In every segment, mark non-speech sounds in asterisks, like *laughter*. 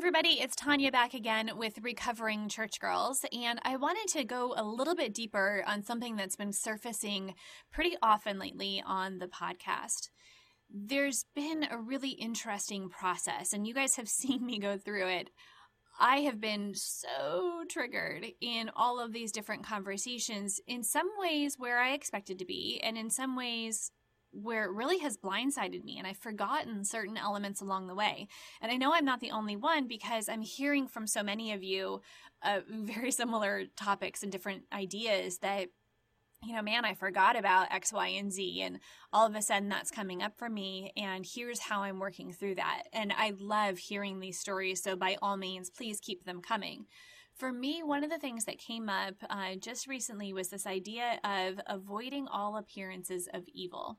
everybody, it's Tanya back again with Recovering Church Girls, and I wanted to go a little bit deeper on something that's been surfacing pretty often lately on the podcast. There's been a really interesting process, and you guys have *laughs* seen me go through it. I have been so triggered in all of these different conversations, in some ways where I expected to be, and in some ways where it really has blindsided me and I've forgotten certain elements along the way. And I know I'm not the only one because I'm hearing from so many of you uh, very *laughs* similar topics and different ideas that you know, man, I forgot about X, Y, and Z. And all of a sudden that's coming up for me. And here's how I'm working through that. And I love hearing these stories. So by all means, please keep them coming. For me, one of the things that came up uh, just recently was this idea of avoiding all appearances of evil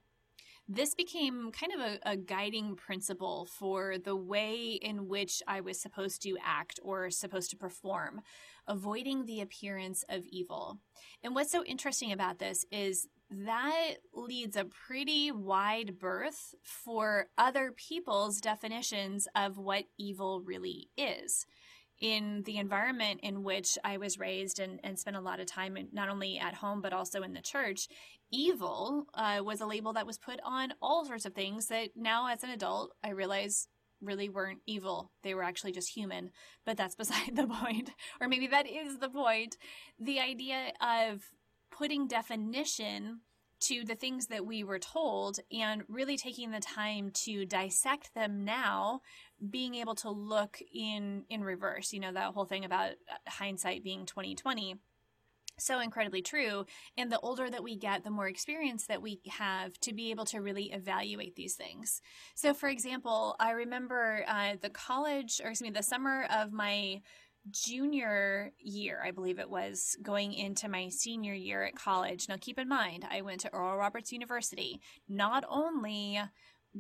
this became kind of a, a, guiding principle for the way in which I was supposed to act or supposed to perform, avoiding the appearance of evil. And what's so interesting about this is that leads a pretty wide berth for other people's definitions of what evil really is in the environment in which I was raised and, and spent a lot of time, in, not only at home, but also in the church, evil uh, was a label that was put on all sorts of things that now, as an adult, I realize really weren't evil. They were actually just human. But that's *laughs* beside the point. Or maybe that is the point. The idea of putting definition to the things that we were told and really taking the time to dissect them now being able to look in in reverse you know that whole thing about hindsight being 2020 so incredibly true. And the older that we get the more experience that we have to be able to really evaluate these things. So for example i remember uh, the college or excuse me the summer of my junior year, I believe it was, going into my senior year at college. Now, keep in mind, I went to Oral Roberts University. Not only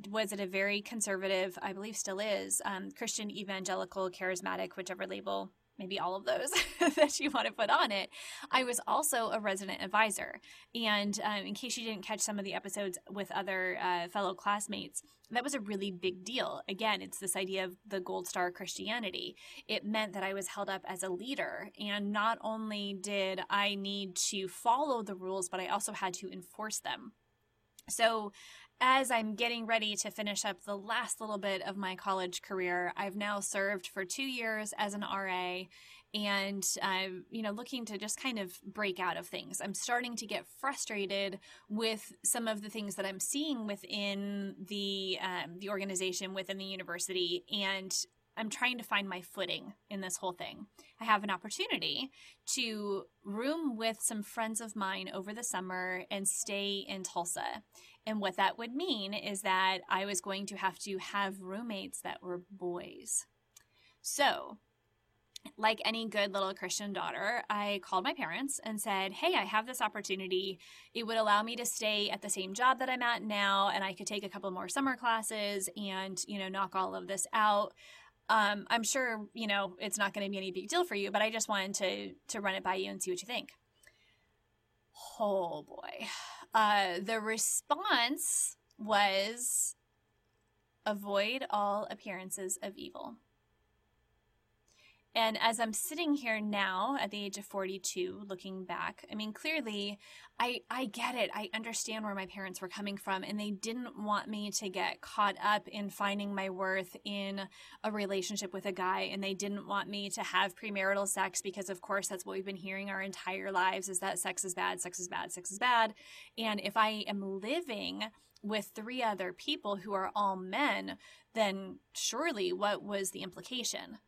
was it a very conservative, I believe still is, um, Christian evangelical, charismatic, whichever label maybe all of those *laughs* that you want to put on it. I was also a resident advisor. And um, in case you didn't catch some of the episodes with other uh, fellow classmates, that was a really big deal. Again, it's this idea of the gold star Christianity. It meant that I was held up as a leader. And not only did I need to follow the rules, but I also had to enforce them. So as I'm getting ready to finish up the last little bit of my college career, I've now served for two years as an RA and I'm, you know, looking to just kind of break out of things. I'm starting to get frustrated with some of the things that I'm seeing within the um, the organization, within the university, and I'm trying to find my footing in this whole thing. I have an opportunity to room with some friends of mine over the summer and stay in Tulsa. And what that would mean is that I was going to have to have roommates that were boys. So, like any good little Christian daughter, I called my parents and said, Hey, I have this opportunity. It would allow me to stay at the same job that I'm at now, and I could take a couple more summer classes and, you know, knock all of this out. Um, I'm sure, you know, it's not going to be any big deal for you, but I just wanted to, to run it by you and see what you think. Oh boy. Uh, the response was avoid all appearances of evil. And as I'm sitting here now at the age of 42, looking back, I mean, clearly I, I get it. I understand where my parents were coming from and they didn't want me to get caught up in finding my worth in a relationship with a guy. And they didn't want me to have premarital sex because of course that's what we've been hearing our entire lives is that sex is bad, sex is bad, sex is bad. And if I am living with three other people who are all men, then surely what was the implication?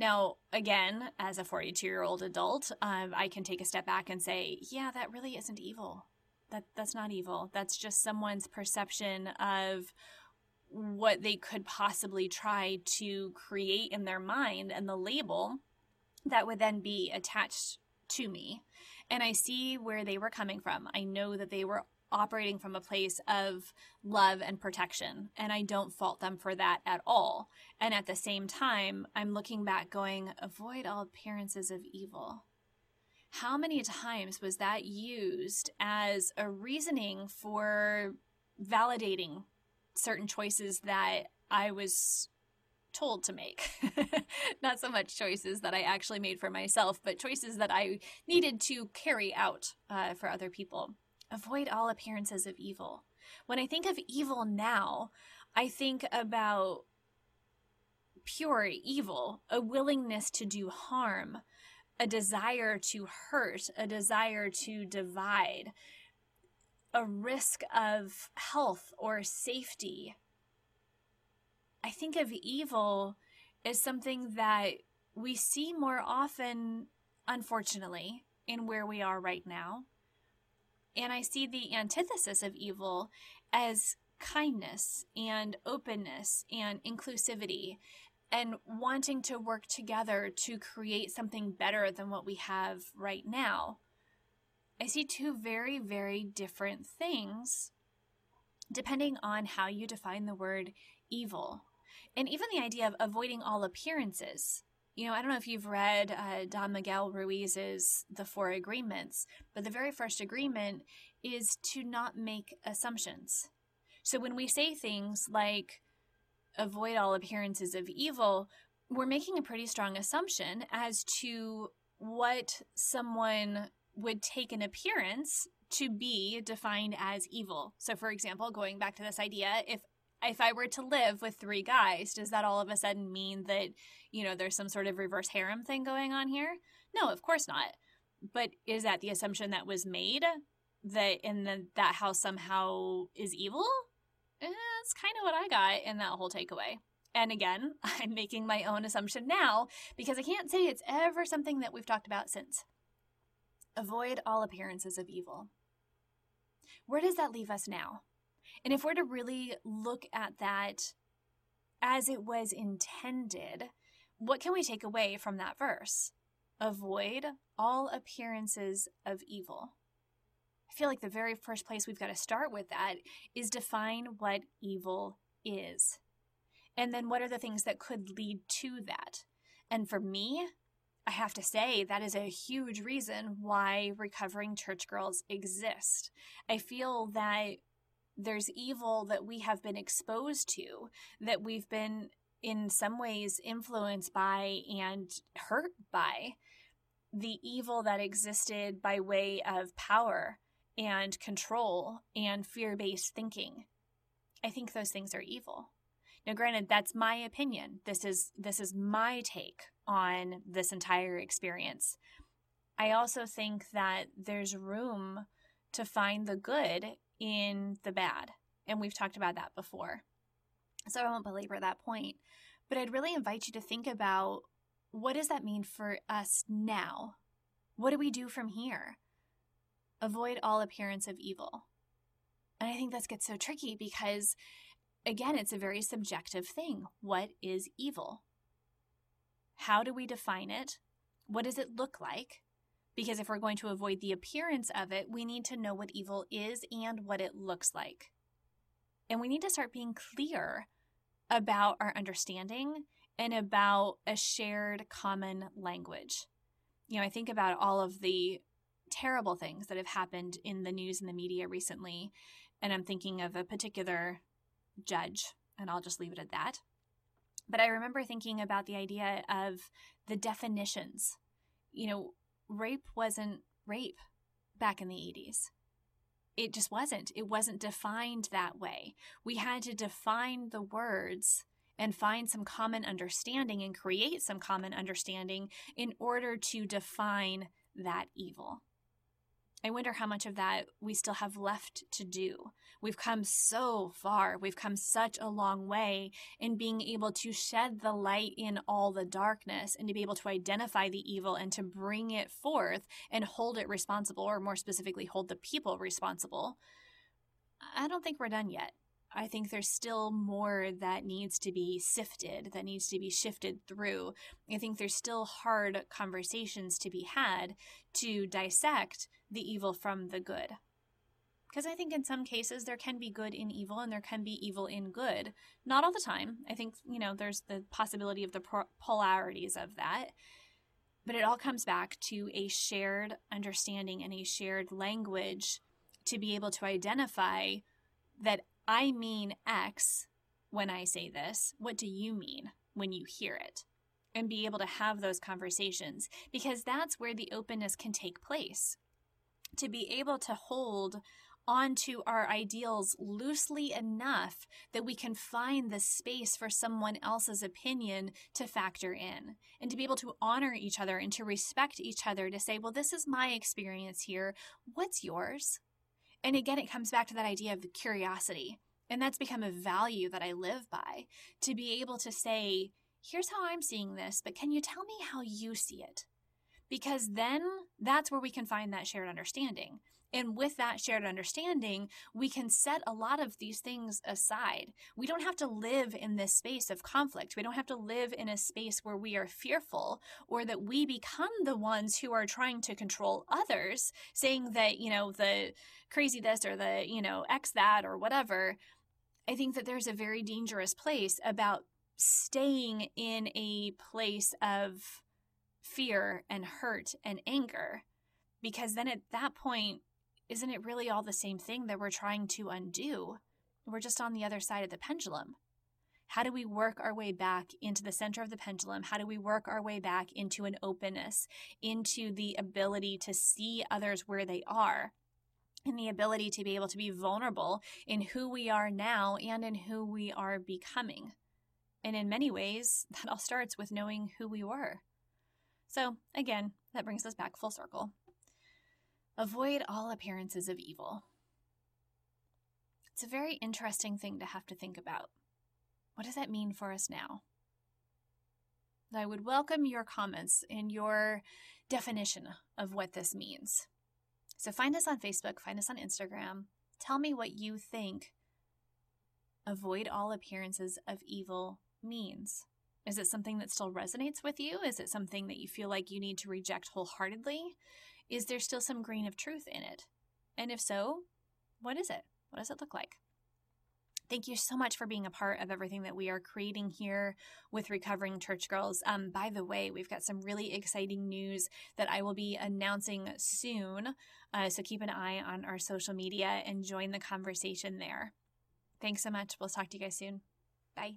Now, again, as a 42 year old adult, um, I can take a step back and say, yeah, that really isn't evil. That that's not evil. That's just someone's perception of what they could possibly try to create in their mind and the label that would then be attached to me. And I see where they were coming from. I know that they were operating from a place of love and protection. And I don't fault them for that at all. And at the same time, I'm looking back going, avoid all appearances of evil. How many times was that used as a reasoning for validating certain choices that I was told to make. *laughs* Not so much choices that I actually made for myself, but choices that I needed to carry out uh, for other people. Avoid all appearances of evil. When I think of evil now, I think about pure evil, a willingness to do harm, a desire to hurt, a desire to divide, a risk of health or safety. I think of evil as something that we see more often, unfortunately, in where we are right now. And I see the antithesis of evil as kindness and openness and inclusivity and wanting to work together to create something better than what we have right now. I see two very, very different things depending on how you define the word evil. And even the idea of avoiding all appearances. You know, I don't know if you've read uh, Don Miguel Ruiz's The Four Agreements, but the very first agreement is to not make assumptions. So when we say things like avoid all appearances of evil, we're making a pretty strong assumption as to what someone would take an appearance to be defined as evil. So for example, going back to this idea, if if I were to live with three guys, does that all of a sudden mean that, you know, there's some sort of reverse harem thing going on here? No, of course not. But is that the assumption that was made that in the, that house somehow is evil? Eh, that's kind of what I got in that whole takeaway. And again, *laughs* I'm making my own assumption now because I can't say it's ever something that we've talked about since. Avoid all appearances of evil. Where does that leave us now? And if we're to really look at that as it was intended, what can we take away from that verse? Avoid all appearances of evil. I feel like the very first place we've got to start with that is define what evil is. And then what are the things that could lead to that? And for me, I have to say that is a huge reason why recovering church girls exist. I feel that there's evil that we have been exposed to, that we've been in some ways influenced by and hurt by the evil that existed by way of power and control and fear based thinking. I think those things are evil. Now, granted, that's my opinion. This is this is my take on this entire experience. I also think that there's room to find the good in the bad, and we've talked about that before. So I won't belabor that point, but I'd really invite you to think about what does that mean for us now? What do we do from here? avoid all appearance of evil. And I think this gets so tricky because, again, it's a very subjective thing. What is evil? How do we define it? What does it look like? Because if we're going to avoid the appearance of it, we need to know what evil is and what it looks like. And we need to start being clear about our understanding and about a shared common language. You know, I think about all of the terrible things that have happened in the news and the media recently. And I'm thinking of a particular judge, and I'll just leave it at that. But I remember thinking about the idea of the definitions. You know, rape wasn't rape back in the 80s. It just wasn't. It wasn't defined that way. We had to define the words and find some common understanding and create some common understanding in order to define that evil. I wonder how much of that we still have left to do. We've come so far. We've come such a long way in being able to shed the light in all the darkness and to be able to identify the evil and to bring it forth and hold it responsible, or more specifically, hold the people responsible. I don't think we're done yet. I think there's still more that needs to be sifted, that needs to be shifted through. I think there's still hard conversations to be had to dissect the evil from the good. Because I think in some cases there can be good in evil and there can be evil in good. Not all the time. I think, you know, there's the possibility of the polarities of that. But it all comes back to a shared understanding and a shared language to be able to identify that I mean X when I say this. What do you mean when you hear it and be able to have those conversations because that's where the openness can take place. To be able to hold onto our ideals loosely enough that we can find the space for someone else's opinion to factor in and to be able to honor each other and to respect each other to say, well, this is my experience here. What's yours? And again, it comes back to that idea of curiosity. And that's become a value that I live by to be able to say, here's how I'm seeing this, but can you tell me how you see it? Because then that's where we can find that shared understanding. And with that shared understanding, we can set a lot of these things aside. We don't have to live in this space of conflict. We don't have to live in a space where we are fearful or that we become the ones who are trying to control others, saying that, you know, the crazy this or the, you know, X that or whatever. I think that there's a very dangerous place about staying in a place of fear and hurt and anger. Because then at that point, isn't it really all the same thing that we're trying to undo? We're just on the other side of the pendulum. How do we work our way back into the center of the pendulum? How do we work our way back into an openness, into the ability to see others where they are, and the ability to be able to be vulnerable in who we are now and in who we are becoming? And in many ways, that all starts with knowing who we were. So, again, that brings us back full circle. Avoid all appearances of evil. It's a very interesting thing to have to think about. What does that mean for us now? I would welcome your comments and your definition of what this means. So find us on Facebook, find us on Instagram. Tell me what you think avoid all appearances of evil means. Is it something that still resonates with you? Is it something that you feel like you need to reject wholeheartedly? Is there still some grain of truth in it? And if so, what is it? What does it look like? Thank you so much for being a part of everything that we are creating here with Recovering Church Girls. Um, by the way, we've got some really exciting news that I will be announcing soon. Uh, so keep an eye on our social media and join the conversation there. Thanks so much. We'll talk to you guys soon. Bye.